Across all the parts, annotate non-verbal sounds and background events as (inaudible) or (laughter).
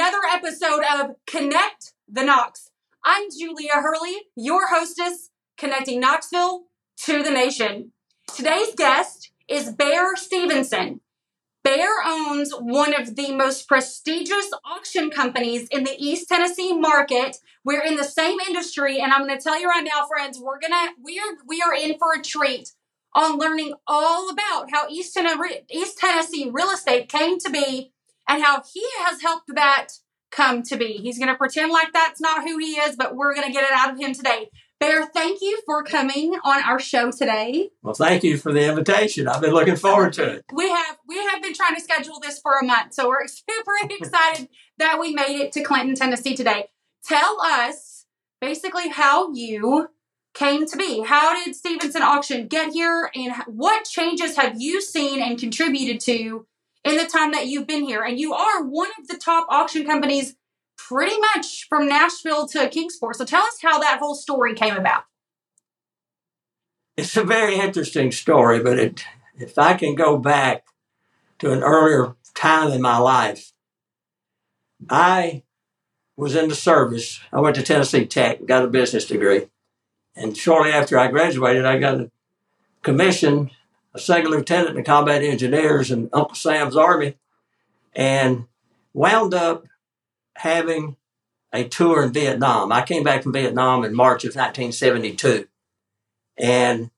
another episode of Connect the Knox. I'm Julia Hurley, your hostess, connecting Knoxville to the nation. Today's guest is Bear Stephenson. Bear owns one of the most prestigious auction companies in the East Tennessee market. We're in the same industry, and I'm going to tell you right now, friends, we're gonna we are we are in for a treat on learning all about how East Tennessee, East Tennessee real estate came to be and how he has helped that come to be. He's going to pretend like that's not who he is, but we're going to get it out of him today. Bear, thank you for coming on our show today. Well, thank you for the invitation. I've been looking forward to it. We have we have been trying to schedule this for a month, so we're (laughs) super excited that we made it to Clinton, Tennessee today. Tell us basically how you came to be. How did Stephenson Auction get here, and what changes have you seen and contributed to in the time that you've been here? And you are one of the top auction companies pretty much from Nashville to Kingsport. So tell us how that whole story came about. It's a very interesting story, but it, if I can go back to an earlier time in my life, I was in the service. I went to Tennessee Tech, got a business degree. And shortly after I graduated, I got a commission, a second lieutenant in the combat engineers in Uncle Sam's Army, and wound up having a tour in Vietnam. I came back from Vietnam in March of 1972. And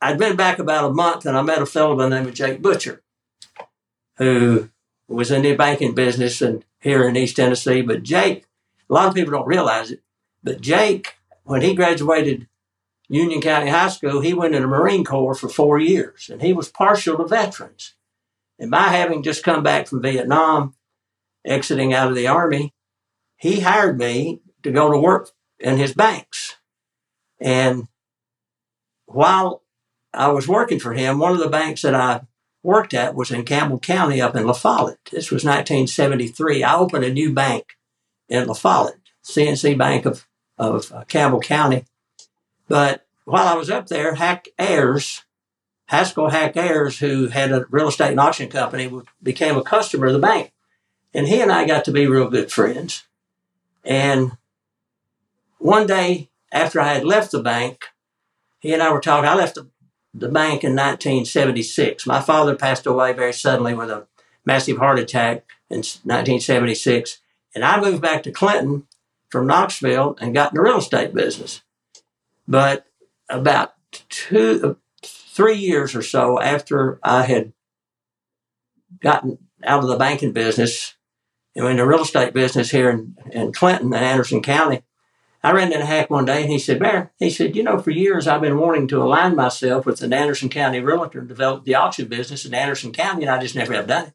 I'd been back about a month and I met a fellow by the name of Jake Butcher, who was in the banking business and here in East Tennessee. But Jake, a lot of people don't realize it, but Jake, when he graduated Union County High School, he went in the Marine Corps for four years and he was partial to veterans. And by having just come back from Vietnam, exiting out of the Army, he hired me to go to work in his banks. And while I was working for him, one of the banks that I worked at was in Campbell County up in La Follette. This was 1973. I opened a new bank in La Follette, C&C Bank of, of uh, Campbell County. But while I was up there, Hack Ayers, Haskell Hack Ayers, who had a real estate and auction company, became a customer of the bank. And he and I got to be real good friends. And one day after I had left the bank, he and I were talking. I left the, the bank in 1976. My father passed away very suddenly with a massive heart attack in 1976. And I moved back to Clinton from Knoxville and got in the real estate business. But about two, three years or so after I had gotten out of the banking business, and in the real estate business here in, in Clinton and Anderson County. I ran into Hack one day and he said, Bear, he said, you know, for years I've been wanting to align myself with an Anderson County realtor and develop the auction business in Anderson County, and I just never have done it.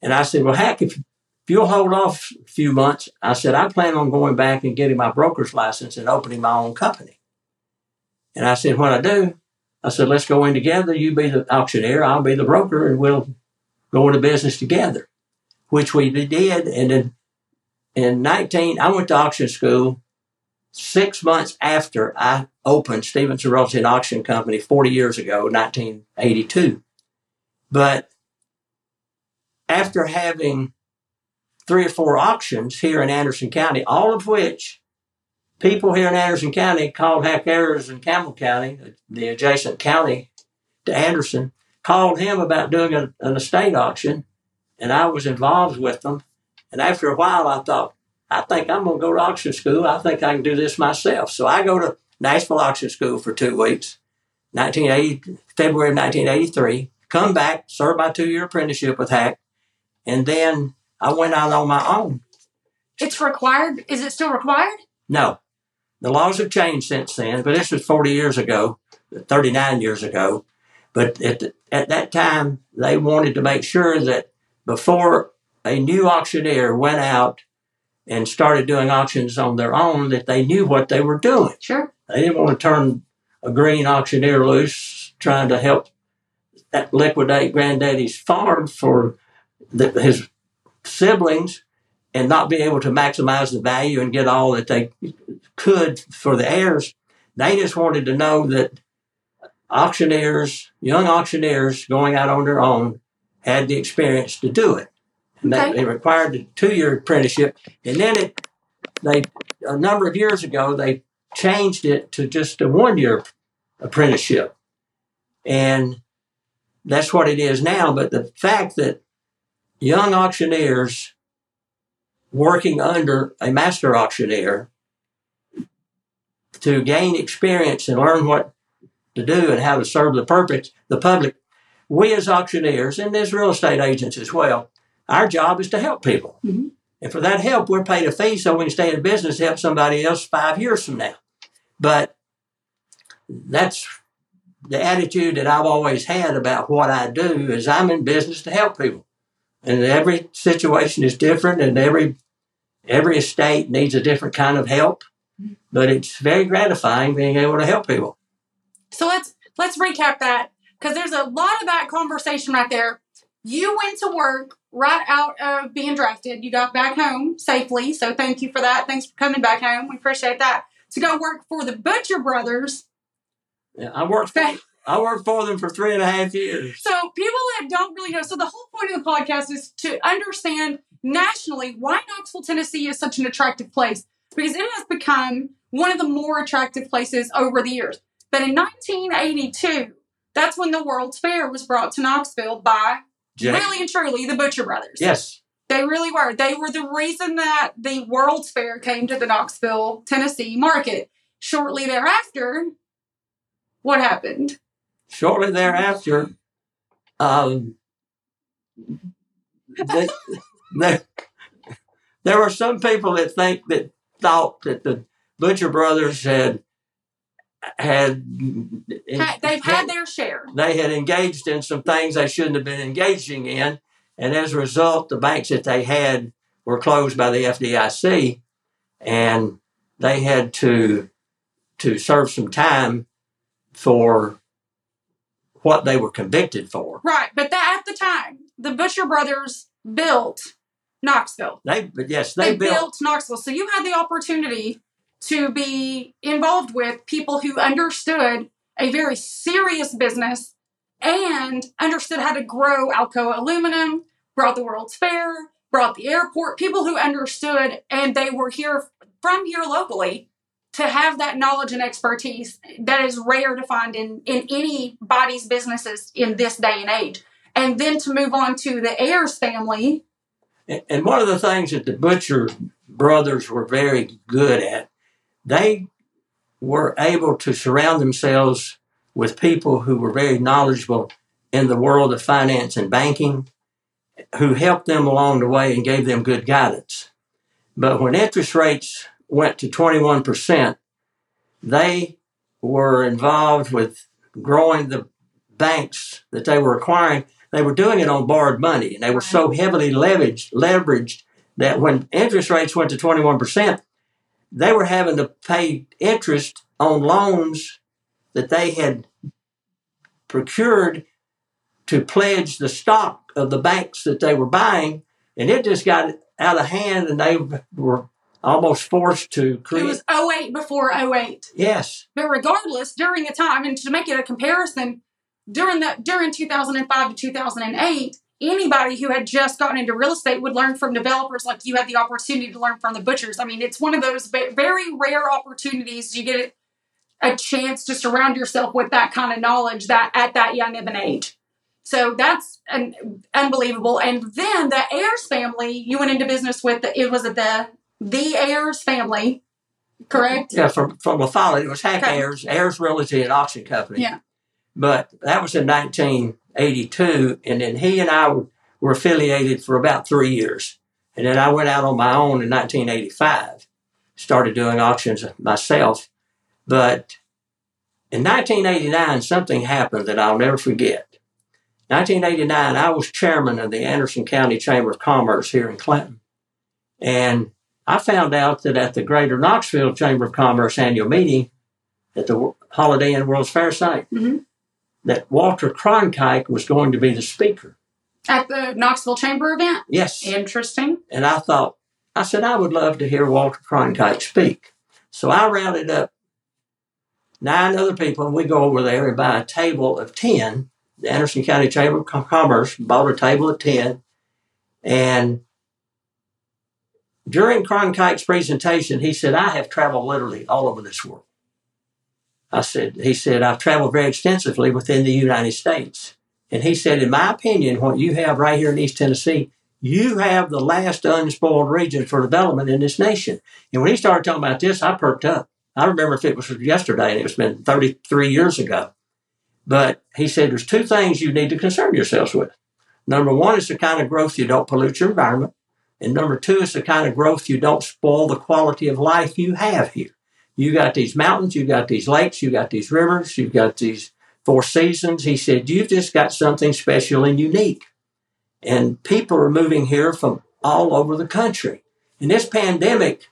And I said, Well, Hack, if, if you'll hold off a few months, I said, I plan on going back and getting my broker's license and opening my own company. And I said, When I do, I said, Let's go in together. You be the auctioneer, I'll be the broker, and we'll go into business together which we did. And in, in 19, I went to auction school six months after I opened Stephenson Realty and Auction Company 40 years ago, 1982. But after having three or four auctions here in Anderson County, all of which people here in Anderson County called Hack Ayers in Campbell County, the adjacent county to Anderson, called him about doing a, an estate auction and I was involved with them. And after a while, I thought, I think I'm going to go to auction school. I think I can do this myself. So I go to Nashville Auction School for two weeks, 1980, February of 1983. Come back, serve my two-year apprenticeship with Hack, and then I went out on my own. It's required. Is it still required? No, the laws have changed since then. But this was 40 years ago, 39 years ago. But at, the, at that time, they wanted to make sure that before a new auctioneer went out and started doing auctions on their own that they knew what they were doing. Sure. They didn't want to turn a green auctioneer loose trying to help liquidate granddaddy's farm for the, his siblings and not be able to maximize the value and get all that they could for the heirs. They just wanted to know that auctioneers, young auctioneers going out on their own, had the experience to do it. And Okay. they, they required a two-year apprenticeship, and then it they a number of years ago they changed it to just a one-year apprenticeship, and that's what it is now. But the fact that young auctioneers working under a master auctioneer to gain experience and learn what to do and how to serve the purpose the public. We as auctioneers and as real estate agents as well our job is to help people. Mhm. and for that help we're paid a fee so we can stay in business to help somebody else five years from now. But that's the attitude that i've always had about what i do is i'm in business to help people. And every situation is different and every every estate needs a different kind of help but it's very gratifying being able to help people So let's let's recap that because there's a lot of that conversation right there. You went to work right out of being drafted. You got back home safely, so thank you for that. Thanks for coming back home. We appreciate that. To go work for the Butcher Brothers. Yeah, I worked for, I worked for them for three and a half years. So people that don't really know. So the whole point of the podcast is to understand nationally why Knoxville, Tennessee is such an attractive place because it has become one of the more attractive places over the years. But in 1982, that's when the World's Fair was brought to Knoxville by Jack- really and truly the Butcher Brothers. Yes, They really were. They were the reason that the World's Fair came to the Knoxville, Tennessee market. Shortly thereafter, what happened? shortly thereafter, um, they, (laughs) they, there were some people that think that thought that the Butcher Brothers had had Ha- They've had their share. they had engaged in some things they shouldn't have been engaging in, and as a result, the banks that they had were closed by the FDIC, and they had to to serve some time for what they were convicted for. Right, but that at the time, the Butcher Brothers built Knoxville. They, but yes, They, they, built, built. Knoxville. So you had the opportunity to be involved with people who understood a very serious business and understood how to grow Alcoa aluminum, brought the World's Fair, brought the airport, people who understood and they were here from here locally to have that knowledge and expertise that is rare to find in, in anybody's businesses in this day and age. And then to move on to the Ayers family. And one of the things that the Butcher brothers were very good at, they were able to surround themselves with people who were very knowledgeable in the world of finance and banking, who helped them along the way and gave them good guidance. But when interest rates went to 21%, they were involved with growing the banks that they were acquiring they were doing it on borrowed money and they were so heavily leveraged leveraged that when interest rates went to 21% they were having to pay interest on loans that they had procured to pledge the stock of the banks that they were buying and it just got out of hand and they were almost forced to create. It was 08 before 08. yes But regardless, during the time, and to make it a comparison, during the during 2005 to 2008, anybody who had just gotten into real estate would learn from developers like you had the opportunity to learn from the butchers. I mean, it's one of those very rare opportunities you get a chance to surround yourself with that kind of knowledge that at that young of an age. So that's an, unbelievable. And then the Ayers family, you went into business with. The, it was the the Ayers family, correct? Yeah, from from La Follette. It was hank Okay. Ayers, Ayers Realty and Auction Company. Yeah. But that was in 1982, and then he and I were, affiliated for about three years, and then I went out on my own in 1985, started doing auctions myself. But in 1989, something happened that I'll never forget. 1989, I was chairman of the Anderson County Chamber of Commerce here in Clinton, and I found out that at the Greater Knoxville Chamber of Commerce annual meeting at the Holiday Inn World's Fair site, Mhm. That Walter Cronkite was going to be the speaker. At the Knoxville Chamber event. Yes. Interesting. And I thought, I said, I would love to hear Walter Cronkite speak. So I rounded up nine other people, and we go over there and buy a table of 10. The Anderson County Chamber of Commerce bought a table of 10, And during Cronkite's presentation, he said, I have traveled literally all over this world. I said, he said, I've traveled very extensively within the United States. And he said, in my opinion, what you have right here in East Tennessee, you have the last unspoiled region for development in this nation. And when he started talking about this, I perked up. I remember if it was yesterday and it's been 33 years ago. But he said there's two things you need to concern yourselves with. Number one is the kind of growth you don't pollute your environment. And number two is the kind of growth you don't spoil the quality of life you have here. You got these mountains, you got these lakes, you got these rivers, you've got these four seasons. He said, You've just got something special and unique. And people are moving here from all over the country. And this pandemic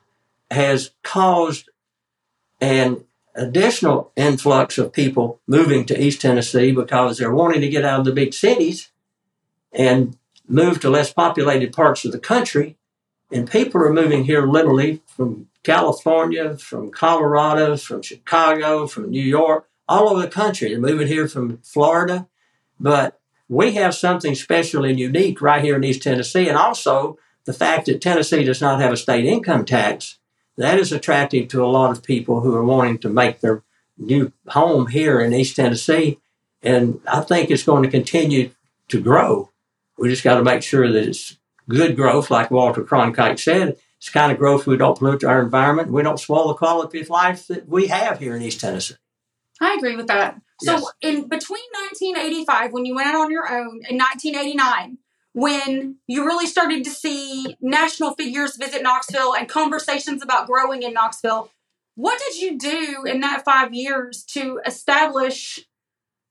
has caused an additional influx of people moving to East Tennessee because they're wanting to get out of the big cities and move to less populated parts of the country. And people are moving here literally from California, from Colorado, from Chicago, from New York, all over the country. They're moving here from Florida. But we have something special and unique right here in East Tennessee. And also the fact that Tennessee does not have a state income tax that is attractive to a lot of people who are wanting to make their new home here in East Tennessee. And I think it's going to continue to grow. We just got to make sure that it's good growth, like Walter Cronkite said. It's kind of growth we don't pollute our environment. We don't spoil the quality of life that we have here in East Tennessee. I agree with that. So, yes. in between 1985, when you went out on your own, and 1989, when you really started to see national figures visit Knoxville and conversations about growing in Knoxville. What did you do in that five years to establish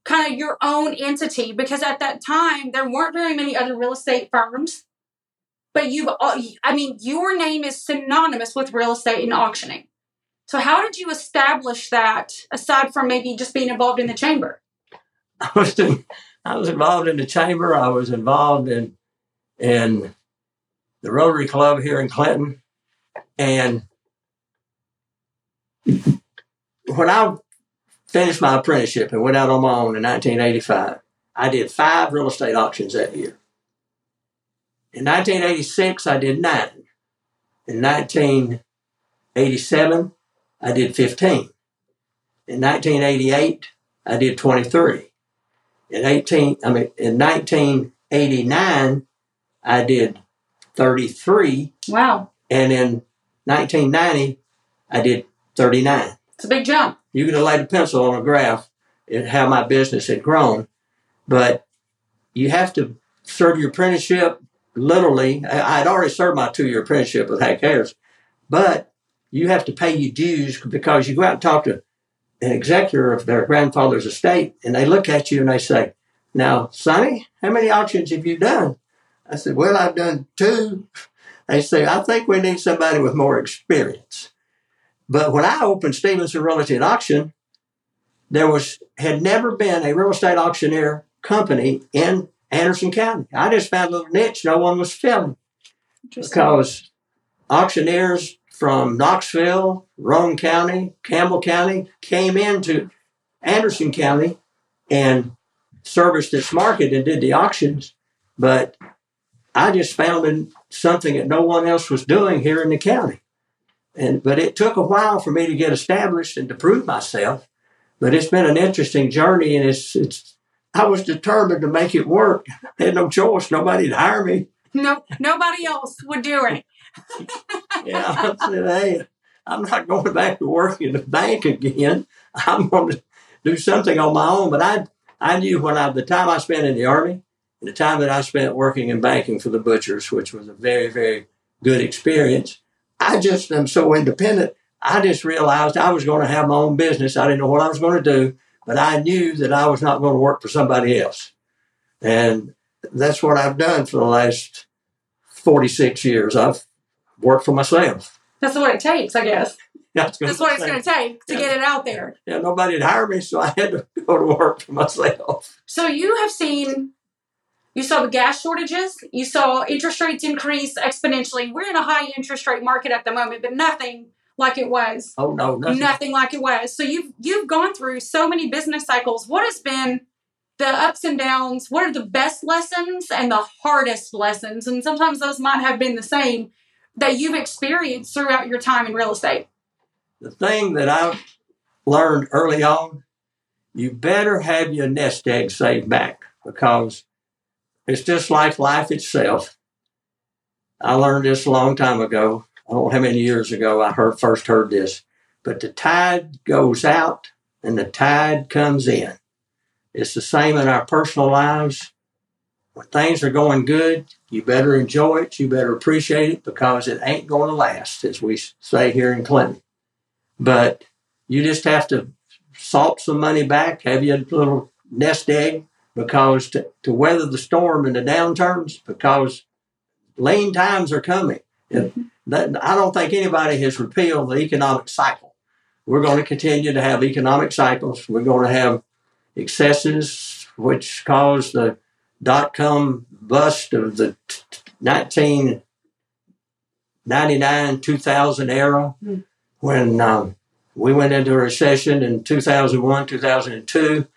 kind of your own entity? Because at that time, there weren't very many other real estate firms. But you've, I mean, your name is synonymous with real estate and auctioning. So, how did you establish that aside from maybe just being involved in the chamber? I was I was involved in the chamber. I was involved in in the Rotary Club here in Clinton, and when I finished my apprenticeship and went out on my own in 1985, I did five real estate auctions that year. In 1986, I did nine. In 1987, I did 15. In 1988, I did 23. In 18, I mean, in 1989, I did 33. Wow. And in 1990, I did 39. It's a big jump. You could have laid a pencil on a graph and how my business had grown. But you have to serve your apprenticeship literally. I had already served my two year apprenticeship with Hack Ayers, but you have to pay your dues because you go out and talk to an executor of their grandfather's estate, and they look at you and they say, Now, Sonny, how many auctions have you done? I said, Well, I've done two. They say, I think we need somebody with more experience. But when I opened Stephenson Realty and Auction, there was had never been a real estate auctioneer company in Anderson County. I just found a little niche no one was filling because auctioneers from Knoxville, Roane County, Campbell County came into Anderson County and serviced this market and did the auctions. But I just found something that no one else was doing here in the county. And but it took a while for me to get established and to prove myself. But it's been an interesting journey, and it's it's. I was determined to make it work. I had no choice. Nobody'd hire me. No, nobody else would do it. yeah, I said, hey, I'm not going back to work in the bank again. I'm going to do something on my own. But I, I knew when I, the time I spent in the army, and the time that I spent working in banking for the butchers, which was a very, very good experience, I just am so independent. I just realized I was going to have my own business. I didn't know what I was going to do, but I knew that I was not going to work for somebody else. And that's what I've done for the last 46 years. I've worked for myself. That's what it takes, I guess. That's, That's what it's going to take to yeah. get it out there. Yeah, nobody'd hire me, so I had to (laughs) go to work for myself. So you have seen, you saw the gas shortages, you saw interest rates increase exponentially. We're in a high interest rate market at the moment, but nothing like it was. Oh no, nothing. nothing like it was. So you've you've gone through so many business cycles. What has been the ups and downs. What are the best lessons and the hardest lessons? And sometimes those might have been the same that you've experienced throughout your time in real estate. The thing that I learned early on, you better have your nest egg saved back because it's just like life itself. I learned this a long time ago. I don't know how many years ago I heard first heard this, but the tide goes out and the tide comes in. It's the same in our personal lives. When things are going good, you better enjoy it. You better appreciate it because it ain't going to last, as we say here in Clinton. But you just have to salt some money back, have your little nest egg, because to, to weather the storm and the downturns, because lean times are coming. And mm-hmm. That, I don't think anybody has repealed the economic cycle. We're going to continue to have economic cycles. We're going to have excesses, which caused the dot com bust of the 1999 2000 era mm. when um, we went into a recession in 2001 2002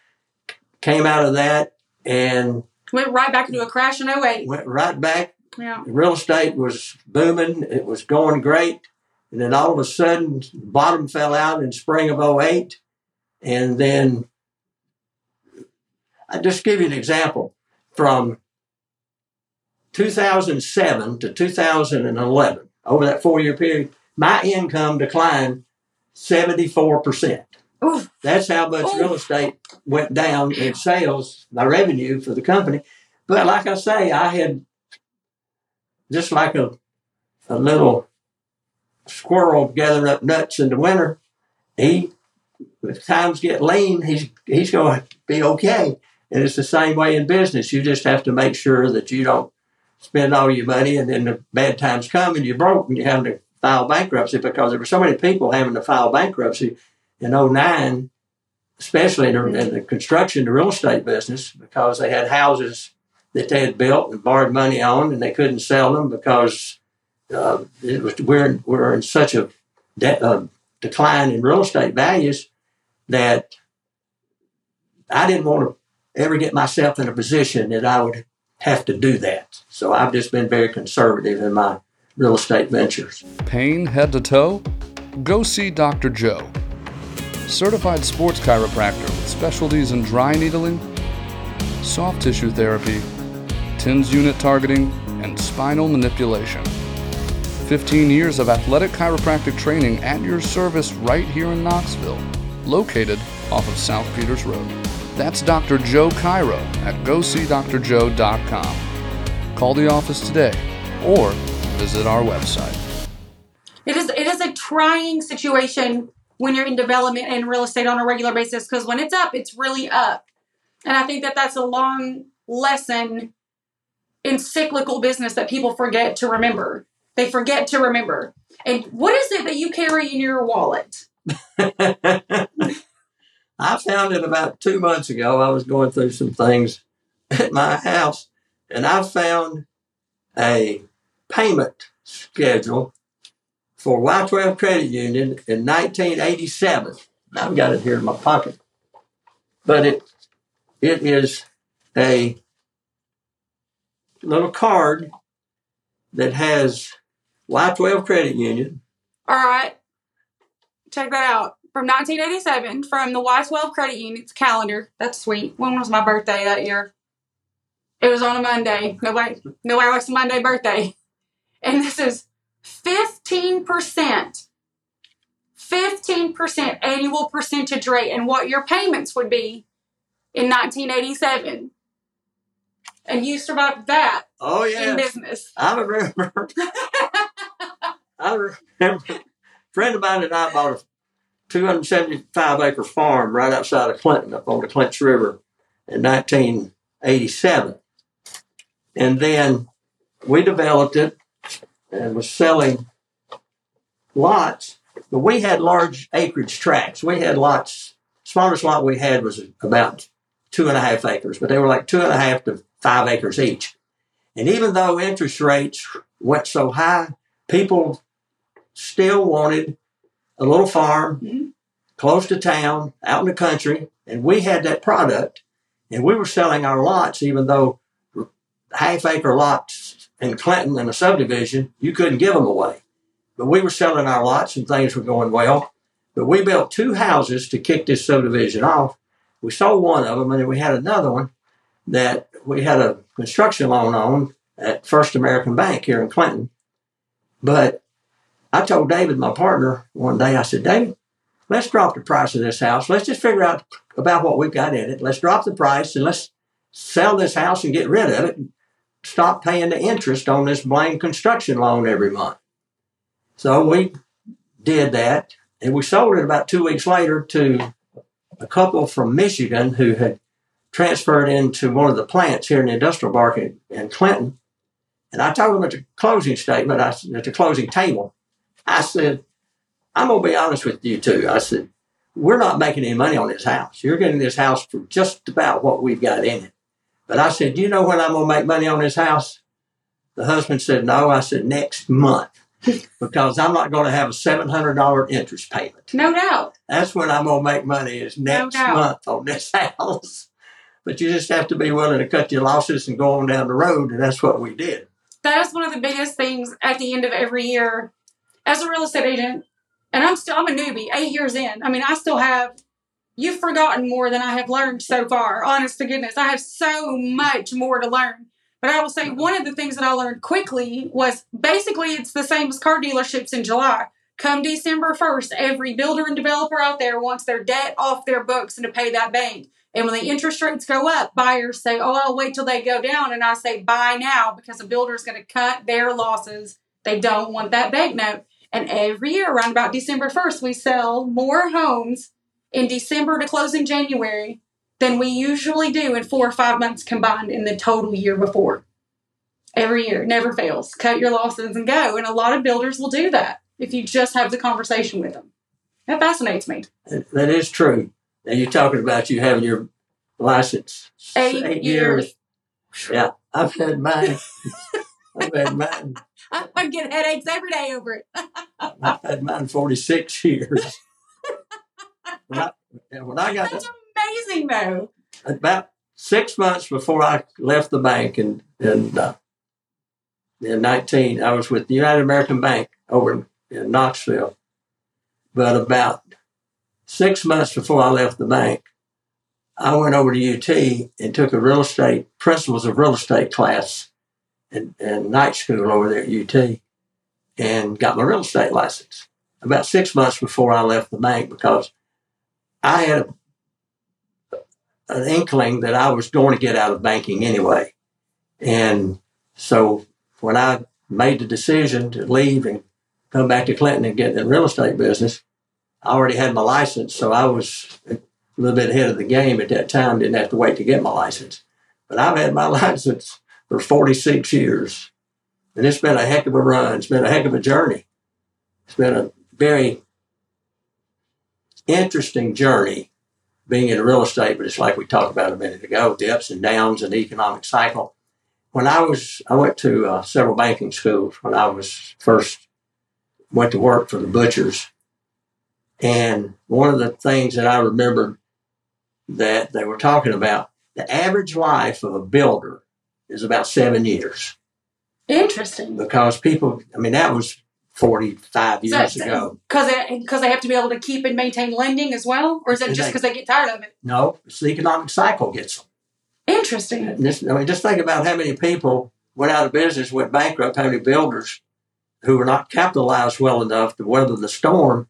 came out of that and went right back into a crash in 08 went right back yeah. real estate was booming it was going great and then all of a sudden bottom fell out in spring of 08 and then i just give you an example from 2007 to 2011, over that four year period, my income declined 74%. Oof. That's how much Oof. real estate went down in sales, my revenue for the company. But like I say, I had just like a, a little squirrel gathering up nuts in the winter. He, if times get lean, he's he's going to be okay. And it's the same way in business. You just have to make sure that you don't spend all your money and then the bad times come and you're broke and you have to file bankruptcy because there were so many people having to file bankruptcy in 09, especially in the, in the construction, the real estate business, because they had houses that they had built and borrowed money on and they couldn't sell them because uh, was, we're, we're in such a de- uh, decline in real estate values that I didn't want to ever get myself in a position that I would have to do that. So I've just been very conservative in my real estate ventures. Pain head to toe? Go see Dr. Joe. Certified sports chiropractor with specialties in dry needling, soft tissue therapy, TENS unit targeting, and spinal manipulation. 15 years of athletic chiropractic training at your service right here in Knoxville, located off of South Peters Road. That's Dr. Joe Chiro at GoSeeDrJoe.com. Call the office today or visit our website. It is it is a trying situation when you're in development and real estate on a regular basis because when it's up, it's really up. And I think that that's a long lesson in cyclical business that people forget to remember. They forget to remember. And what is it that you carry in your wallet? (laughs) I found it about two months ago. I was going through some things at my house, and I found a payment schedule for Y12 Credit Union in 1987. I've got it here in my pocket, but it it is a little card that has Y12 Credit Union. All right, check that out from 1987 from the Y12 Credit Union's calendar. That's sweet. When was my birthday that year? It was on a Monday. Nobody, nobody likes a Monday birthday. And this is 15%. 15% annual percentage rate and what your payments would be in 1987. And you survived that oh, yeah. in business. I remember. I remember. A friend of mine and I bought a 275 acre farm right outside of Clinton up on the Clinch River in 1987. And then we developed it and was selling lots, but we had large acreage tracts. We had lots, smallest lot we had was about two and a half acres, but they were like two and a half to five acres each. And even though interest rates went so high, people still wanted a little farm mm-hmm. close to town, out in the country, and we had that product. And we were selling our lots, even though half acre lots in Clinton in a subdivision, you couldn't give them away. But we were selling our lots and things were going well. But we built two houses to kick this subdivision off. We sold one of them, and then we had another one that we had a construction loan on at First American Bank here in Clinton. But I told David, my partner, one day, I said, David, let's drop the price of this house. Let's just figure out about what we've got in it. Let's drop the price and let's sell this house and get rid of it. And stop paying the interest on this blind construction loan every month. So we did that, and we sold it about two weeks later to a couple from Michigan who had transferred into one of the plants here in the industrial park in, in Clinton. And I told them at the closing statement, I, at the closing table, I said, I'm going to be honest with you too. I said, we're not making any money on this house. You're getting this house for just about what we've got in it. But I said, Do you know when I'm going to make money on this house? The husband said, No. I said, Next month. (laughs) because I'm not going to have a $700 interest payment. No doubt. That's when I'm going to make money is next No month on this (laughs) house. But you just have to be willing to cut your losses and go on down the road. And that's what we did. That is one of the biggest things at the end of every year as a real estate agent. And I'm still, I'm a newbie, eight years in. I mean, I still have, you've forgotten more than I have learned so far. Honest to goodness, I have so much more to learn. But I will say one of the things that I learned quickly was basically it's the same as car dealerships in July. Come December 1st, every builder and developer out there wants their debt off their books and to pay that bank. And when the interest rates go up, buyers say, Oh, I'll wait till they go down. And I say, Buy now because a builder is going to cut their losses. They don't want that bank note. And every year, around about December 1st, we sell more homes in December to close in January than we usually do in four or five months combined in the total year before. Every year, never fails. Cut your losses and go. And a lot of builders will do that if you just have the conversation with them. That fascinates me. That is true. Now you're talking about you having your license Eight years. Yeah, I've had mine. (laughs) I've had mine. I, get headaches every day over it. I've had mine 46 years. (laughs) when, I, when I got That's amazing, though. about six months before I left the bank in, in, uh, in 19, I was with the United American Bank over in Knoxville. But about six months before I left the bank, I went over to UT and took a real estate, principles of real estate class in night school over there at UT and got my real estate license about six months before I left the bank because I had a an inkling that I was going to get out of banking anyway. And so when I made the decision to leave and come back to Clinton and get in the real estate business, I already had my license. So I was a little bit ahead of the game at that time, didn't have to wait to get my license. But I've had my (laughs) license for 46 years. And it's been a heck of a run. It's been a heck of a journey. It's been a very interesting journey being in real estate, but it's like we talked about a minute ago, the ups and downs and the economic cycle. When I was, I went to uh, several banking schools when I was first went to work for the butchers. And one of the things that I remember that they were talking about, the average life of a builder is about seven years Interesting. because people, I mean, that was 45 years ago. Because they, because they have to be able to keep and maintain lending as well? Or is that just because they get tired of it? No, it's the economic cycle gets them. Interesting. Just, I mean, just think about how many people went out of business, went bankrupt, how many builders who were not capitalized well enough to weather the storm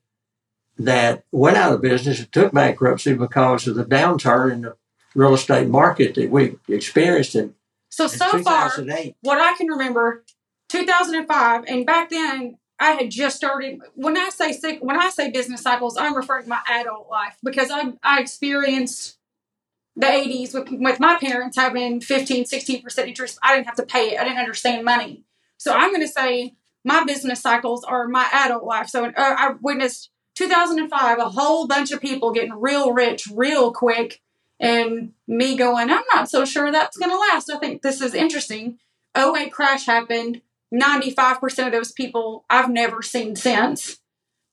that went out of business and took bankruptcy because of the downturn in the real estate market that we experienced in, So, in so far, 2008. what I can remember, 2005, and back then I had just started. When I say sick, when I say business cycles, I'm referring to my adult life because I I experienced the 80s with with my parents having 15, 16 percent interest. I didn't have to pay it. I didn't understand money. So I'm going to say my business cycles are my adult life. So uh, I witnessed 2005 a whole bunch of people getting real rich real quick and me going, I'm not so sure that's going to last. I think this is interesting. 08 crash happened. 95% of those people I've never seen since,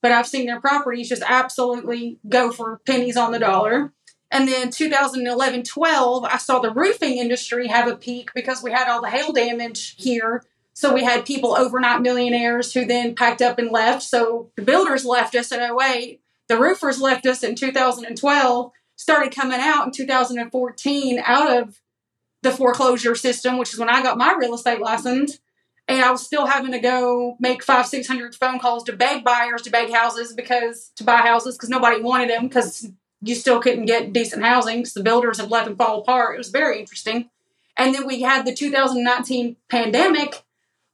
but I've seen their properties just absolutely go for pennies on the dollar. And then 2011 12, I saw the roofing industry have a peak because we had all the hail damage here. So we had people overnight millionaires who then packed up and left. So the builders left us in 08. The roofers left us in 2012, started coming out in 2014 out of the foreclosure system, which is when I got my real estate license. And I was still having to go make five, six hundred phone calls to beg buyers to beg houses because to buy houses because nobody wanted them because you still couldn't get decent housing because the builders had let them fall apart. It was very interesting. And then we had the 2019 pandemic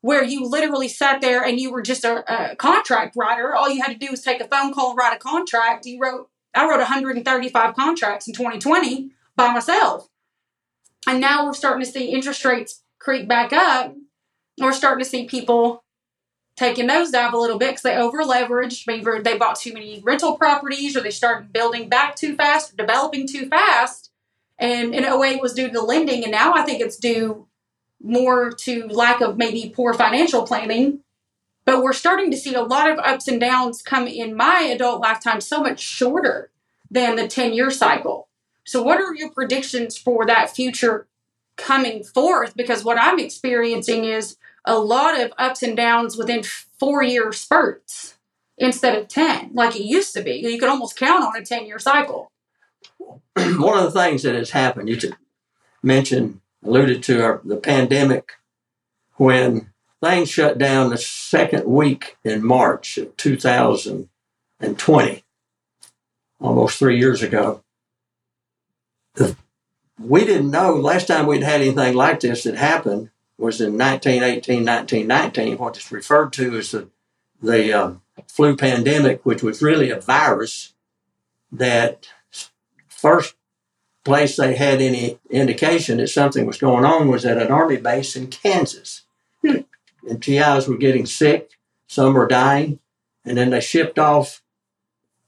where you literally sat there and you were just a, a, contract writer. All you had to do was take a phone call and write a contract. You wrote, I wrote 135 contracts in 2020 by myself. And now we're starting to see interest rates creep back up. We're starting to see people taking nosedive a little bit because they over leveraged. Maybe they bought too many rental properties or they started building back too fast or developing too fast. And in 08 was due to the lending, and now I think it's due more to lack of maybe poor financial planning. But we're starting to see a lot of ups and downs come in my adult lifetime so much shorter than the 10 year cycle. So, what are your predictions for that future coming forth? Because what I'm experiencing is a lot of ups and downs within four year spurts instead of 10, like it used to be. You could almost count on a 10 year cycle. (clears throat) One of the things that has happened, you mentioned, alluded to our, the pandemic, when things shut down the second week in March of 2020, almost three years ago. We didn't know last time we'd had anything like this that happened was in 1918, 1919, what is referred to as the, the um, flu pandemic, which was really a virus that first place they had any indication that something was going on was at an army base in Kansas. And GIs were getting sick, some were dying, and then they shipped off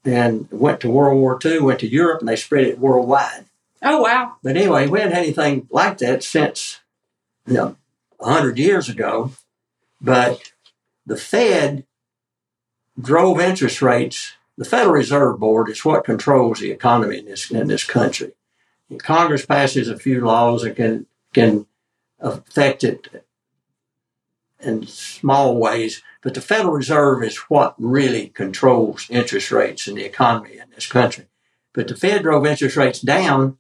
and went to World War II, went to Europe, and they spread it worldwide. Oh, wow. But anyway, we hadn't had anything like that since, you know, 100 years ago. But the Fed drove interest rates. The Federal Reserve Board is what controls the economy in this, in this country. Congress passes a few laws that can can affect it in small ways, but the Federal Reserve is what really controls interest rates in the economy in this country. But the Fed drove interest rates down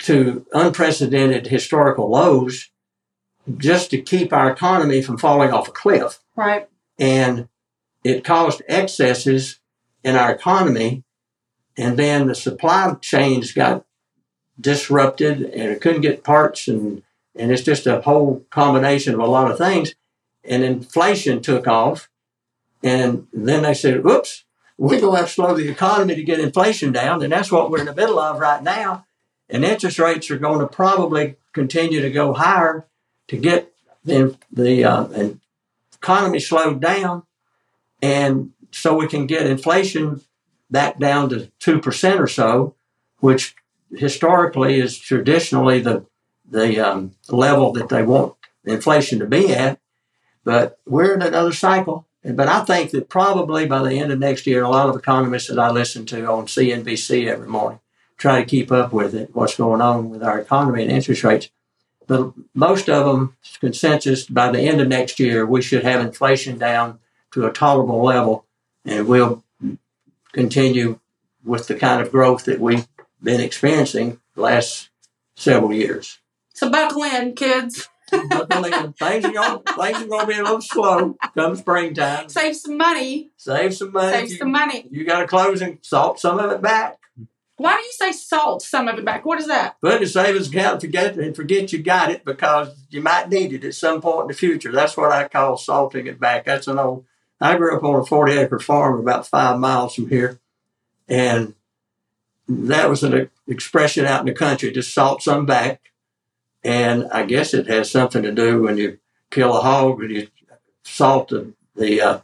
to unprecedented historical lows just to keep our economy from falling off a cliff. Right. And it caused excesses in our economy and then the supply chains got disrupted and it couldn't get parts and and it's just a whole combination of a lot of things. And inflation took off. And then they said oops we're going to have to slow the economy to get inflation down. And that's what we're in the middle of right now. And interest rates are going to probably continue to go higher to get the, the uh, economy slowed down. And so we can get inflation back down to 2% or so, which historically is traditionally the, the um, level that they want inflation to be at. But we're in another cycle. But I think that probably by the end of next year, a lot of economists that I listen to on CNBC every morning try to keep up with it, what's going on with our economy and interest rates. But most of them consensus by the end of next year, we should have inflation down to a tolerable level and we'll continue with the kind of growth that we've been experiencing the last several years. So buckle in, kids. buckle in. (laughs) Things are going things are going to be a little slow come springtime. Save some money. Save some money. Save you, some money. You got to close and salt some of it back. Why do you say salt some of it back? What is that? Put in a savings account and forget and forget you got it because you might need it at some point in the future. That's what I call salting it back. That's an old I grew up on a 40 acre farm about five miles from here. And that was an expression out in the country, just salt some back. And I guess it has something to do when you kill a hog and you salt the, the uh,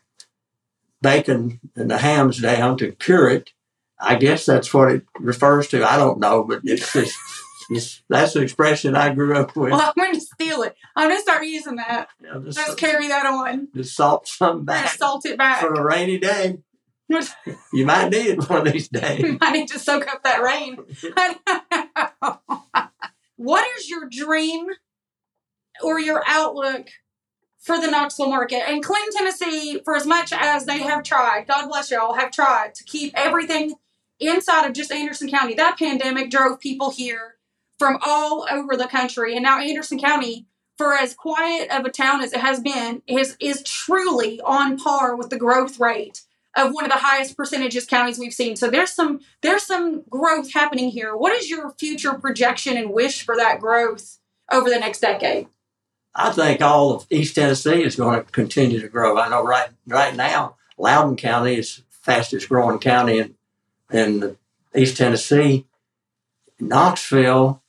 bacon and the hams down to cure it. I guess that's what it refers to. I don't know, but it's just that's the expression I grew up with. Well, I'm going to steal it. I'm going to start using that. Yeah, just, just carry that on. Just salt some back. Salt it back for a rainy day. (laughs) You might need it one of these days. You might need to soak up that rain. (laughs) what is your dream or your outlook for the Knoxville market? And Clinton, Tennessee, for as much as they have tried, God bless y'all, have tried to keep everything inside of just Anderson County. That pandemic drove people here from all over the country. And now Anderson County, for as quiet of a town as it has been, is, is truly on par with the growth rate of one of the highest percentages counties we've seen. So there's some there's some growth happening here. What is your future projection and wish for that growth over the next decade? I think all of East Tennessee is going to continue to grow. I know right right now, Loudon County is fastest growing county in in East Tennessee. Knoxville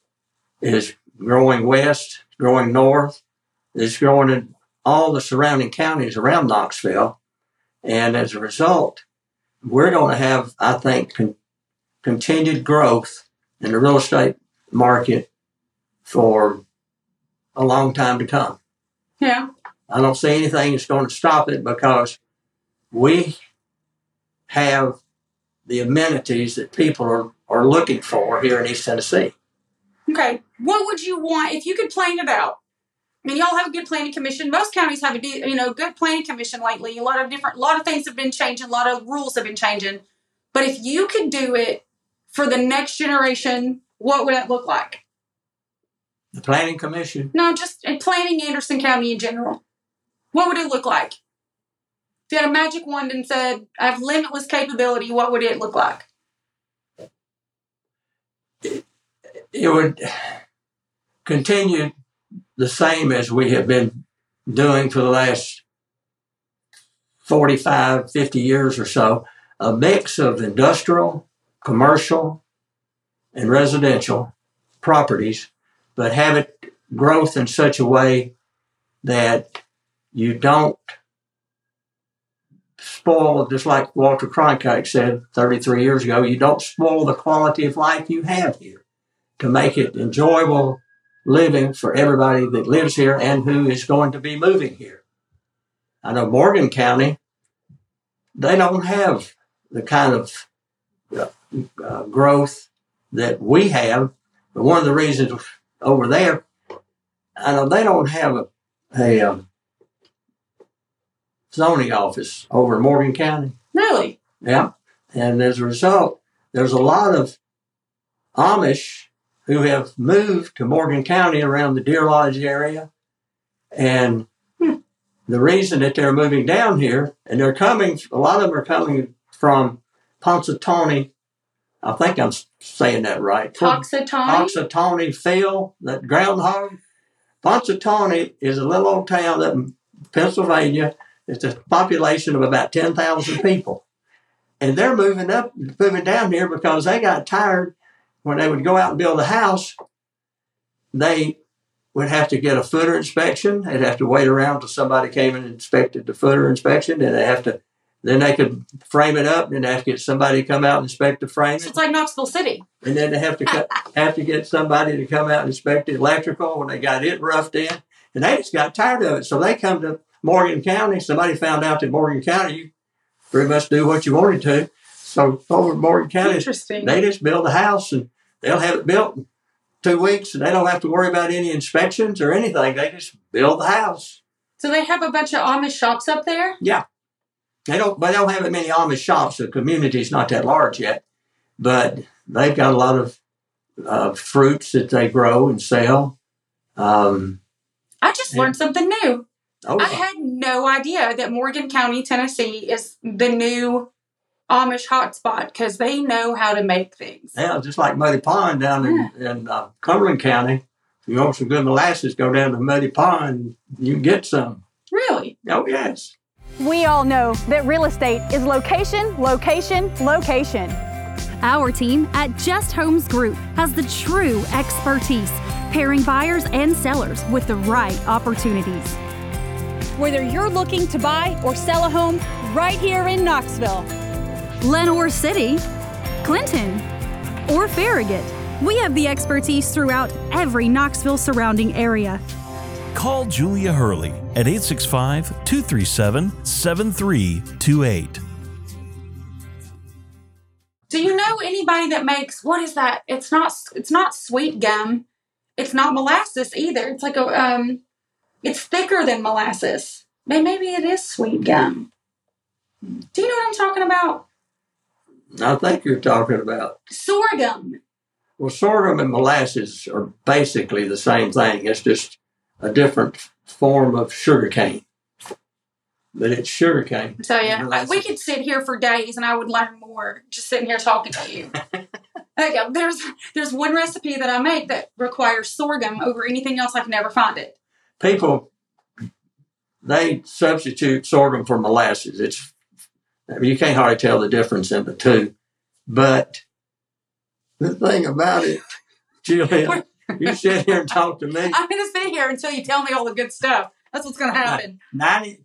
is growing west, growing north, is growing in all the surrounding counties around Knoxville. And as a result, we're going to have, I think, con- continued growth in the real estate market for a long time to come. Yeah. I don't see anything that's going to stop it because we have the amenities that people are, are looking for here in East Tennessee. Okay. What would you want if you could plan it out? I mean, y'all have a good planning commission. Most counties have a you know good planning commission lately. A lot of different, a lot of things have been changing. A lot of rules have been changing. But if you could do it for the next generation, what would that look like? The Planning Commission, No, just uh, planning Anderson County in general. What would it look like? If you had a magic wand and said, I have limitless capability, what would it look like? it would continue the same as we have been doing for the last 45, 50 years or so. A mix of industrial, commercial, and residential properties, but have it growth in such a way that you don't spoil, just like Walter Cronkite said 33 years ago, you don't spoil the quality of life you have here to make it enjoyable living for everybody that lives here and who is going to be moving here. I know Morgan County, they don't have the kind of uh, uh, growth that we have. But one of the reasons over there, I know they don't have a, a um, zoning office over in Morgan County. Really? Yeah. And as a result, there's a lot of Amish who have moved to Morgan County around the Deer Lodge area. And hmm, the reason that they're moving down here, and they're coming, a lot of them are coming from Punxsutawney. I think I'm saying that right. Toxitani? Punxsutawney Phil, that groundhog. Punxsutawney is a little old town up in Pennsylvania. It's a population of about 10,000 people. And they're moving up, moving down here because they got tired when they would go out and build a house. They would have to get a footer inspection. They'd have to wait around till somebody came and inspected the footer inspection. And they have to, then they could frame it up. And they have to get somebody to come out and inspect the frame. So it's like Knoxville City. And then they have to cut, (laughs) have to get somebody to come out and inspect the electrical when they got it roughed in. And they just got tired of it. So they come to Morgan County. Somebody found out that Morgan County, you pretty much do what you wanted to. So over in Morgan County, Interesting. they just build a house and they'll have it built in two weeks and they don't have to worry about any inspections or anything. They just build the house. So they have a bunch of Amish shops up there? Yeah. They don't, but they don't have that many Amish shops. The community's not that large yet, but they've got a lot of uh, fruits that they grow and sell. Um, I just Yeah. learned something new. oh, I had no idea that Morgan County, Tennessee is the new Amish hotspot because they know how to make things. yeah, just like Muddy Pond down in, in uh, Cumberland County. If you want some good molasses, go down to Muddy Pond. You can get some. Really? Oh yes. We all know that real estate is location, location, location. Our team at Just Homes Group has the true expertise, pairing buyers and sellers with the right opportunities. Whether you're looking to buy or sell a home right here in Knoxville, Lenoir City, Clinton, or Farragut, we have the expertise throughout every Knoxville surrounding area. Call Julia Hurley at 865 237 7328. know anybody that makes what is that? It's not it's not sweet gum. It's not molasses either. It's like a um it's thicker than molasses. Maybe maybe it is sweet gum. Do you know what I'm talking about? I think you're talking about. Sorghum. Well, sorghum and molasses are basically the same thing. It's just a different form of sugar cane. But it's sugar cane. I tell we could sit here for days and I would learn more just sitting here talking to you. (laughs) Uh, there's there's one recipe that I make that requires sorghum over anything else. I can never find it. People, they substitute sorghum for molasses. It's I mean, you can't hardly tell the difference in the two. But the thing about it, (laughs) Julia, you sit here and talk to me. (laughs) I'm going to sit here until you tell me all the good stuff. That's what's going to happen. 90,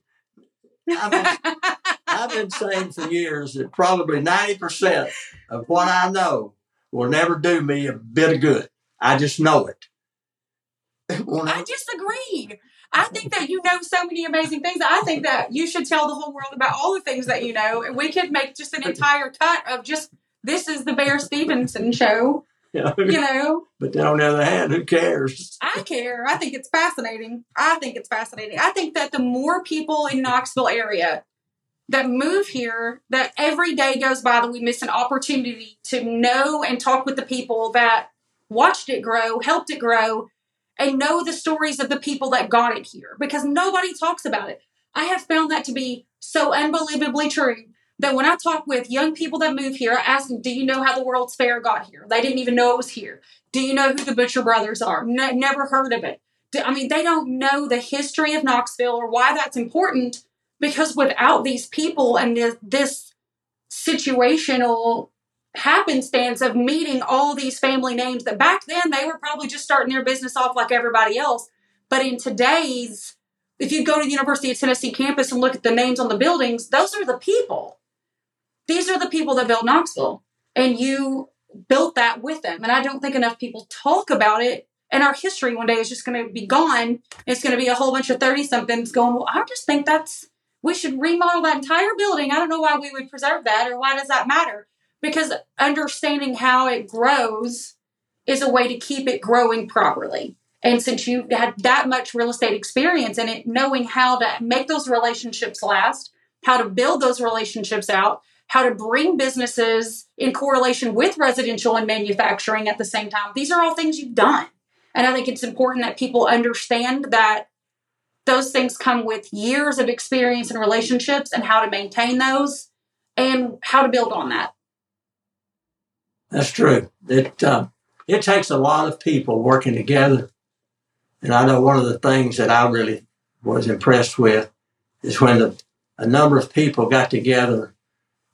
I've been, (laughs) I've been saying for years that probably 90% of what I know will never do me a bit of good. I just know it. I disagree. I think that you know so many amazing things. I think that you should tell the whole world about all the things that you know. And we could make just an entire cut of just this is the Bear Stephenson show. You know, But then on the other hand, who cares? I care. I think it's fascinating. I think it's fascinating. I think that the more people in Knoxville area that move here, that every day goes by that we miss an opportunity to know and talk with the people that watched it grow, helped it grow, and know the stories of the people that got it here because nobody talks about it. I have found that to be so unbelievably true that when I talk with young people that move here, I ask them, Do you know how the World's Fair got here? They didn't even know it was here. Do you know who the Butcher Brothers are? Ne- never heard of it. Do- I mean, they don't know the history of Knoxville or why that's important because without these people and this situational happenstance of meeting all these family names that back then they were probably just starting their business off like everybody else. But in today's, if you go to the University of Tennessee campus and look at the names on the buildings, those are the people. These are the people that built Knoxville. And you built that with them. And I don't think enough people talk about it. And our history one day is just going to be gone. It's going to be a whole bunch of 30 somethings going, well, I just think that's, we should remodel that entire building. I don't know why we would preserve that or why does that matter? Because understanding how it grows is a way to keep it growing properly. And since you had that much real estate experience in it, knowing how to make those relationships last, how to build those relationships out, how to bring businesses in correlation with residential and manufacturing at the same time, these are all things you've done. And I think it's important that people understand that those things come with years of experience and relationships and how to maintain those and how to build on that. That's true. It uh, it takes a lot of people working together, and I know one of the things that I really was impressed with is when the, a number of people got together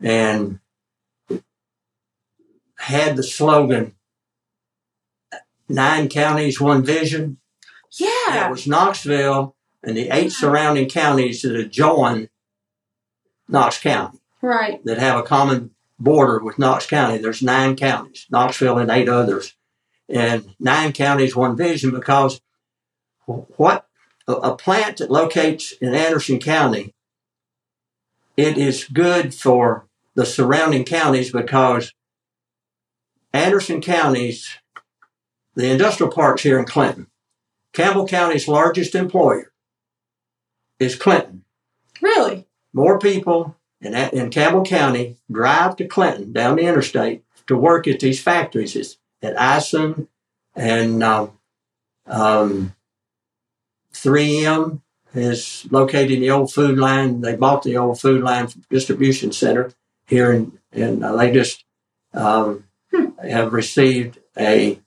and had the slogan nine counties one vision Yeah. it was knoxville and the eight surrounding counties that adjoin knox county Right. that have a common border with Knox County. There's nine counties, Knoxville and eight others, and nine counties, one vision. Because what a, plant that locates in Anderson County, it is good for the surrounding counties because Anderson County's the industrial parks here in Clinton. Campbell County's largest employer is Clinton Really? more people in, in Campbell County drive to Clinton down the interstate to work at these factories It's at Aisin and um, um, 3M is located in the old Food Lion. They bought the old Food Lion distribution center here, and and uh, they just um, have received a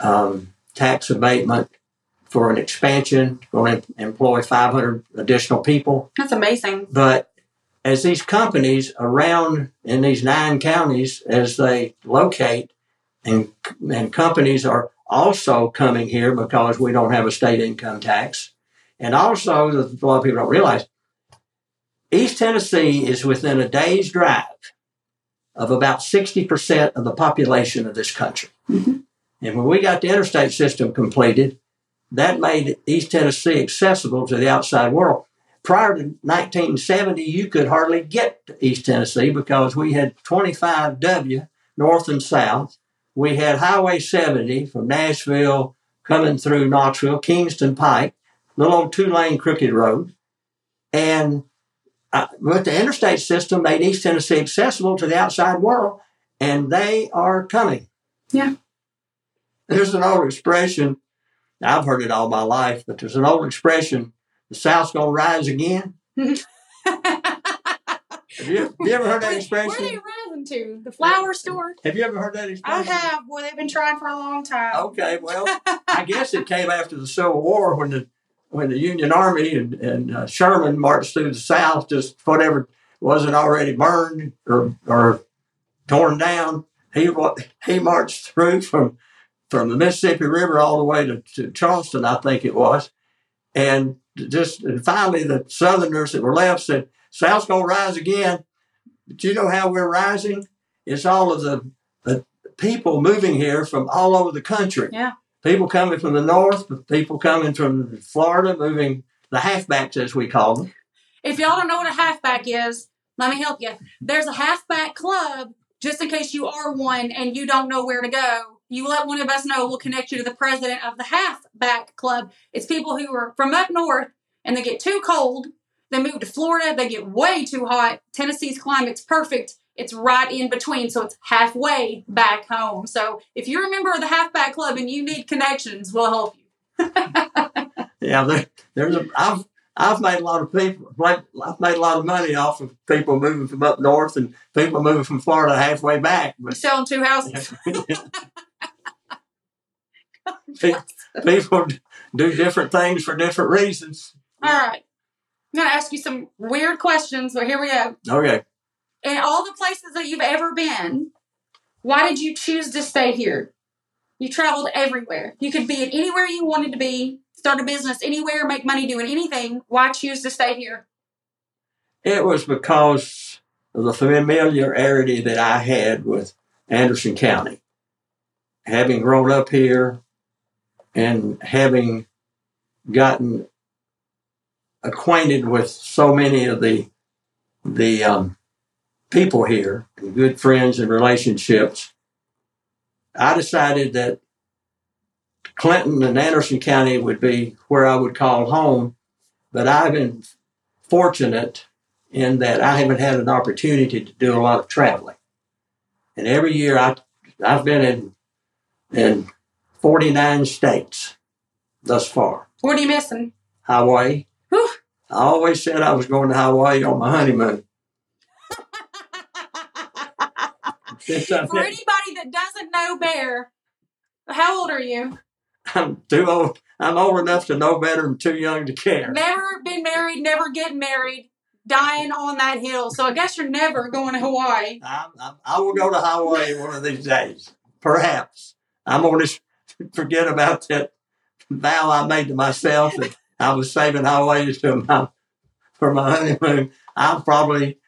um, tax abatement for an expansion. Going to employ 500 additional people. That's amazing. But as these companies around in these nine counties, as they locate, and and companies are also coming here because we don't have a state income tax, and also a lot of people don't realize, East Tennessee is within a day's drive of about sixty percent of the population of this country. Mhm. And when we got the interstate system completed, that made East Tennessee accessible to the outside world prior to 1970, you could hardly get to East Tennessee because we had 25W north and south. We had Highway 70 from Nashville coming through Knoxville, Kingston Pike, little old two lane crooked road. And uh, with the interstate system made East Tennessee accessible to the outside world, and they are coming. Yeah. There's an old expression, I've heard it all my life, but there's an old expression the South's going to rise again. (laughs) Have you, have you ever heard that expression? Where are they rising to? The flower store? Have you ever heard that expression? I have. Boy, they've been trying for a long time. Okay, well, (laughs) I guess it came after the Civil War when the when the Union Army and, and uh, Sherman marched through the South, just whatever wasn't already burned or or torn down. He he marched through from from the Mississippi River all the way to, to Charleston, I think it was, and just and finally the Southerners that were left said, "South's gonna rise again." But you know how we're rising? It's all of the the people moving here from all over the country. Yeah. People coming from the north, people coming from Florida, moving the halfbacks as we call them. If y'all don't know what a halfback is, let me help you. There's a halfback club, just in case you are one and you don't know where to go. You let one of us know, we'll connect you to the president of the halfback club. It's people who are from up north and they get too cold. They move to Florida, they get way too hot. Tennessee's climate's perfect. It's right in between, so it's halfway back home. So if you're a member of the halfback club and you need connections, we'll help you. (laughs) Yeah, there, there's a. I've I've made a lot of people. Like I've made a lot of money off of people moving from up north and people moving from Florida halfway back. But selling two houses. (laughs) (laughs) people do different things for different reasons. All right. I'm going to ask you some weird questions, but here we go. Okay. In all the places that you've ever been, why did you choose to stay here? You traveled everywhere. You could be at anywhere you wanted to be, start a business anywhere, make money doing anything. Why choose to stay here? It was because of the familiarity that I had with Anderson County. Having grown up here and having gotten acquainted with so many of the the um, people here, good friends and relationships, I decided that Clinton and Anderson County would be where I would call home. But I've been fortunate in that I haven't had an opportunity to do a lot of traveling. And every year I, I've been in, in 49 states thus far. What are you missing? Hawaii. Whew. I always said I was going to Hawaii on my honeymoon. (laughs) For anybody that doesn't know Bear, how old are you? I'm too old. I'm old enough to know better and too young to care. Never been married, never getting married, dying on that hill. So I guess you're never going to Hawaii. I'm, I'm, I will go to Hawaii one of these days. Perhaps. I'm going to (laughs) forget about that vow I made to myself that I was saving Hawaii to my, for my honeymoon. I'm probably,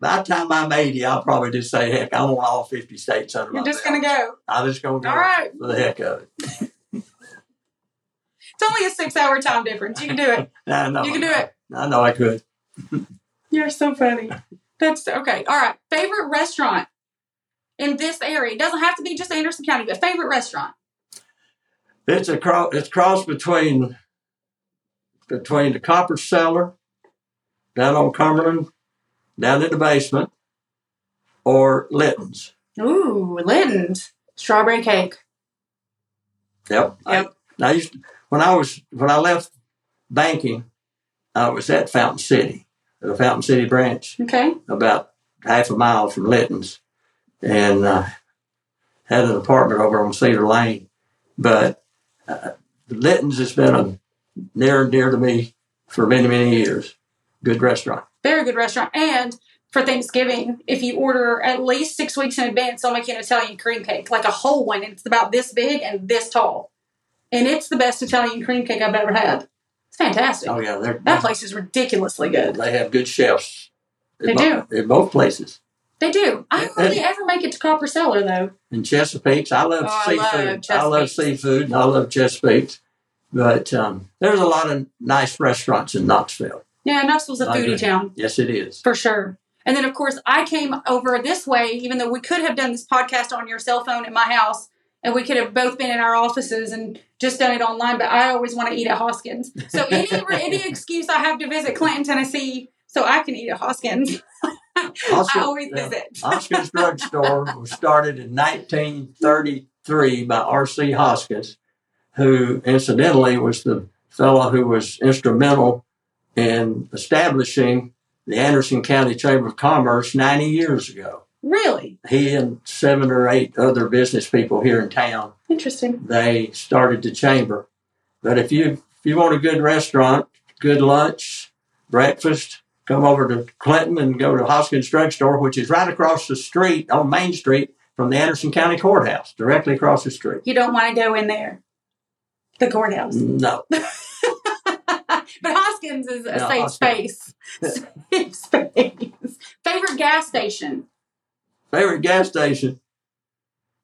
by the time I'm 80, I'll probably just say, heck, I want all 50 states under You're just going to go. I'm just going to go All right. for the heck of it. (laughs) It's only a six hour time difference. You can do it. (laughs) I know. You can do it. I know I could. You're so funny. That's okay. All right. Favorite restaurant in this area? It doesn't have to be just Anderson County, but favorite restaurant. It's a cross. It's cross between between the copper cellar down on Cumberland, down in the basement, or Litton's. Ooh, Litton's strawberry cake. Yep. Yep. I, I used when I was when I left banking, I was at Fountain City, the Fountain City branch, Okay. about half a mile from Litton's, and uh, had an apartment over on Cedar Lane. But uh, Litton's has been a near and dear to me for many many years. Good restaurant. Very good restaurant. And for Thanksgiving, if you order at least six weeks in advance, they'll make you an Italian cream cake, like a whole one. It's about this big and this tall. And it's the best Italian cream cake I've ever had. It's fantastic. Oh yeah, they're, That place is ridiculously good. they have good chefs. They bo- At both places. They do. I don't really (laughs) ever make it to Copper Cellar though. In Chesapeake, I love Oh, I seafood. love I love seafood and I love Chesapeake. But um, there's a lot of nice restaurants in Knoxville. Yeah, Knoxville's a foodie town Yes, it is. for sure. And then, of course, I came over this way, even though we could have done this podcast on your cell phone at my house, and we could have both been in our offices and just done it online. But I always want to eat at Hoskins. So any (laughs) any excuse I have to visit Clinton, Tennessee, so I can eat at Hoskins, (laughs) I always visit. (laughs) Hoskins Drug Store was started in 1933 by R.C. Hoskins, who incidentally was the fellow who was instrumental in establishing the Anderson County Chamber of Commerce 90 years ago. Really He and seven or eight other business people here in town interesting. they started the chamber. But if you if you want a good restaurant, good lunch, breakfast, come over to Clinton and go to Hoskins Drug Store, which is right across the street on Main Street from the Anderson County Courthouse, directly across the street. You don't want to go in there, the courthouse. No, (laughs) but Hoskins is a Yeah, safe Hoskins. space. (laughs) safe space. Favorite gas station? favorite gas station.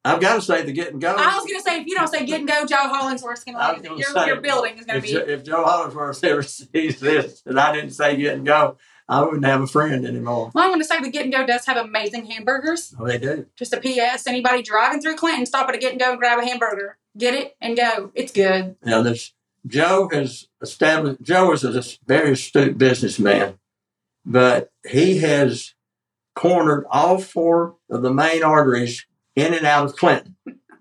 I've got to say the Get and Go. I was going to say, if you don't say get and go, Joe Hollingsworth's going to it. Your, say, your building is going to Jo- be. if Joe Hollingsworth ever (laughs) sees this and I didn't say Get and Go, I wouldn't have a friend anymore. Well, I want to say the Get and Go does have amazing hamburgers. Oh, they do. Just a PS. Anybody driving through Clinton, stop at a Get and Go and grab a hamburger. Get it and go. It's good. Now, this Joe has established. Joe is a very astute businessman, but he has cornered all four of the main arteries in and out of Clinton.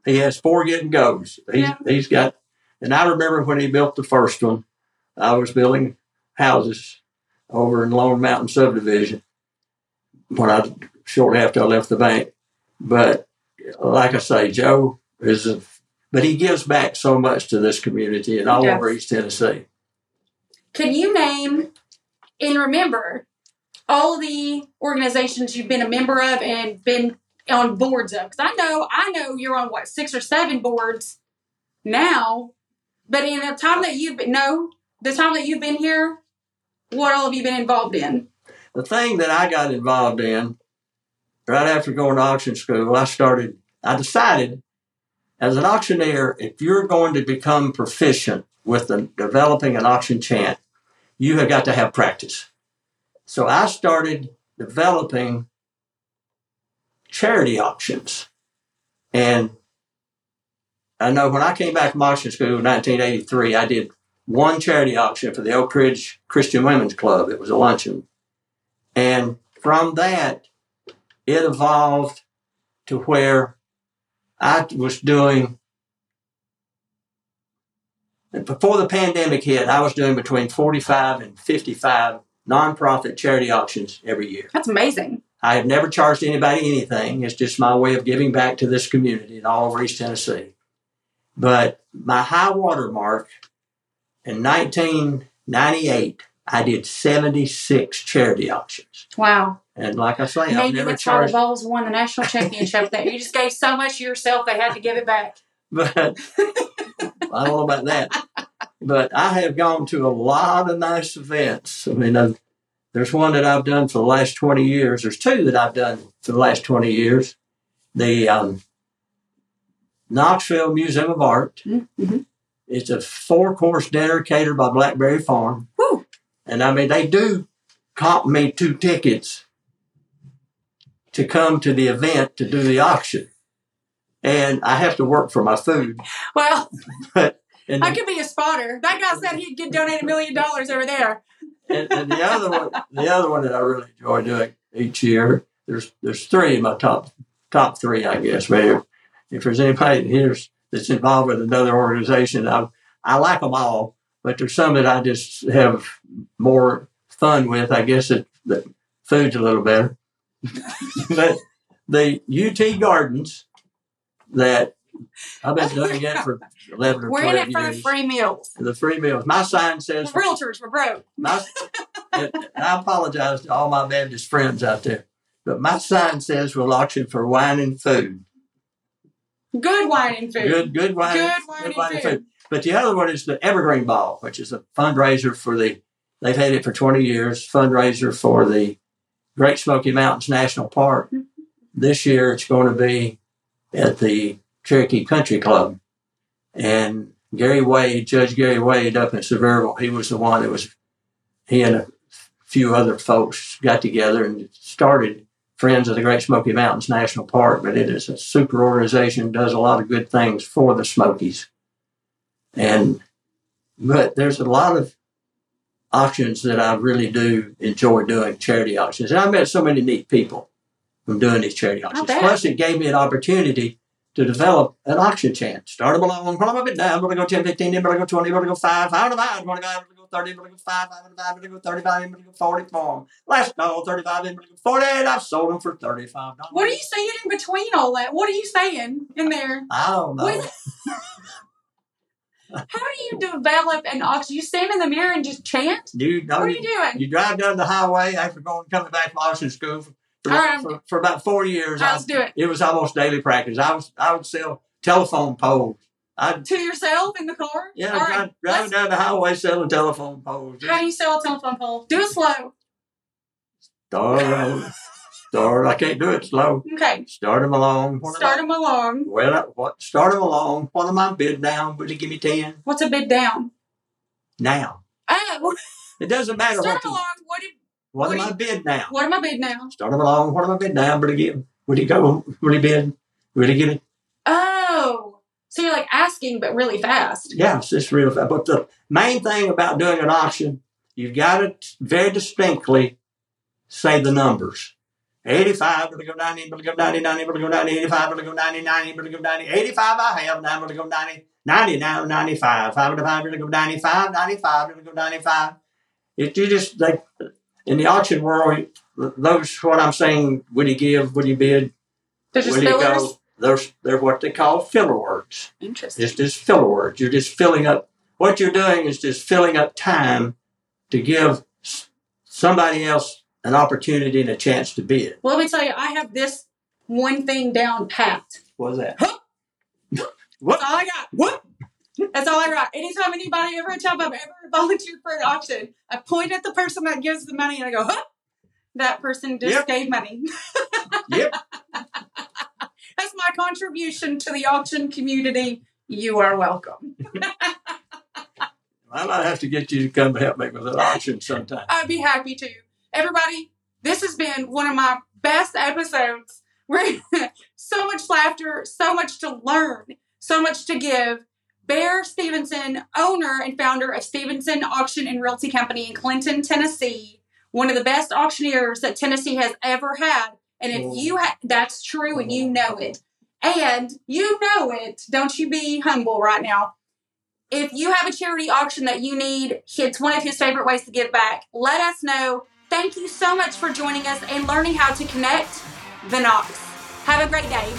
He has four get and goes. He's, Yeah. he's got, and I remember when he built the first one. I was building houses over in Lone Mountain subdivision when I shortly after I left the bank. But like I say, Joe is a but he gives back so much to this community and all He over. East Tennessee. Can you name and remember all the organizations you've been a member of and been on boards of? Because I know, I know you're on what six or seven boards now, but in the time that you've been, no, the time that you've been here, what all have you been involved in? The thing that I got involved in right after going to auction school, I started, I decided as an auctioneer, if you're going to become proficient with the, developing an auction chant, you have got to have practice. So I started developing charity auctions. And I know when I came back from auction school in 1983, I did one charity auction for the Oak Ridge Christian Women's Club. It was a luncheon. And from that, it evolved to where I was doing, before the pandemic hit, I was doing between 45 and 55 nonprofit charity auctions every year. That's amazing. I have never charged anybody anything. It's just my way of giving back to this community and all over East Tennessee. But my high water mark in 1998, I did 76 charity auctions. Wow. And like I say, I've never that's why the charged, won the national championship. there, you just gave so much of yourself, they had to give it back. (laughs) but I don't know about that. But I have gone to a lot of nice events. I mean, i there's one that I've done for the last 20 years. There's two that I've done for the last 20 years. The um, Knoxville Museum of Art. Mhm. It's a four course dinner catered by Blackberry Farm. Woo. And I mean, they do comp me two tickets to come to the event to do the auction. And I have to work for my food. Well, (laughs) But I could be a spotter. That guy said he'd get donated a million dollars over there. And, and the other one, the other one that I really enjoy doing each year. There's there's three in my top top three, I guess. But if, there's anybody here that's involved with another organization, I I like them all. But there's some that I just have more fun with. I guess that the food's a little better. (laughs) but the UT Gardens that (laughs) I've been doing it for (laughs) eleven or We're in it for the free meals. the free meals. My sign says realtors, we're broke. (laughs) my, and I apologize to all my Baptist friends out there, but my sign says we'll auction for wine and food. Good wine and food. Good, good wine, Good wine and food. But the other one is the Evergreen Ball, which is a fundraiser for the. They've had it for 20 years. Fundraiser for the Great Smoky Mountains National Park. Mm-hmm. This year, it's going to be at the Cherokee Country Club, oh. and Gary Wade, Judge Gary Wade, up in Sevierville, he was the one that was. He and a few other folks got together and started Friends of the Great Smoky Mountains National Park, but it is a super organization, does a lot of good things for the Smokies. And but there's a lot of auctions that I really do enjoy doing charity auctions. And I met so many neat people from doing these charity auctions. Plus it gave me an opportunity to develop an auction chant. Start them along, pull them a bit down, I'm gonna go 10, 15, then I'm gonna go 20, I'm gonna go 5, 5 to 5, I'm gonna go, I'm gonna go 30, I'm gonna go 5, 5 to 5, I'm gonna go 35, I'm gonna go 40 for them. Last no, 35, I'm gonna go 40, and I've sold them for $35. What are you saying in between all that? What are you saying in there? I don't know. What- (laughs) How do you develop an auction? You stand in the mirror and just chant? You know, What are you doing? You drive down the highway after going coming back from auction school for, right. for, for about four years. I, Let's do it. it was almost daily practice. I was I would sell telephone poles. I'd To yourself in the car? yeah, All right. drive, driving down the highway selling telephone poles. How do you sell a telephone pole? Do it slow. Start, start. I can't do it slow. Okay. Start them along. What Start I- them along. Well, what? Start them along. What am I bid down? Would you give me ten What's a bid down? now? Oh, It doesn't matter start what. along. What, did, what am what I bid now? what am I bid now? Start them along. What am I bid down? But again, would he go? Would he bid? Would he give it? Oh. So you're like asking, but really fast. Yeah, it's just real fast. But the main thing about doing an auction, you've got to very distinctly say the numbers. 85, going to go 90, going to go 90, 90, going to go 90, 85, going to go 90, 90, going to go 90, 85 I have, now I'm going to go 90, 90 now, 95, 5 to 5, going to go 95, 95, going to go 95. If you just, like, in the auction world, those, what I'm saying, would you give, would you bid, They're just would fillers. go, those, they're what they call filler words. Interesting. It's just filler words. You're just filling up. What you're doing is just filling up time to give somebody else an opportunity and a chance to bid. Well, let me tell you, I have this one thing down pat. What's that? Huh? (laughs) What? That's all I got. What? That's all I got. Anytime anybody ever time I've ever volunteered for an auction, I point at the person that gives the money and I go, huh? That person just Yep. gave money. (laughs) Yep. That's my contribution to the auction community. You are welcome. (laughs) I might have to get you to come help me with an auction sometime. I'd be happy to. Everybody, this has been one of my best episodes. We're (laughs) so much laughter, so much to learn, so much to give. Bear Stephenson, owner and founder of Stephenson Auction and Realty Company in Clinton, Tennessee, one of the best auctioneers that Tennessee has ever had. And if oh. you ha- that's true and you know it, and you know it, don't you be humble right now. If you have a charity auction that you need, it's one of his favorite ways to give back. Let us know. Thank you so much for joining us and learning how to connect the Knox. Have a great day.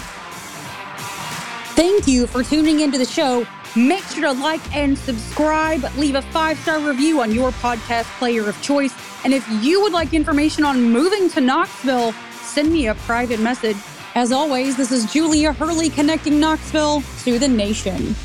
Thank you for tuning into the show. Make sure to like and subscribe. Leave a five star review on your podcast player of choice. And if you would like information on moving to Knoxville, send me a private message. As always, this is Julia Hurley connecting Knoxville to the nation.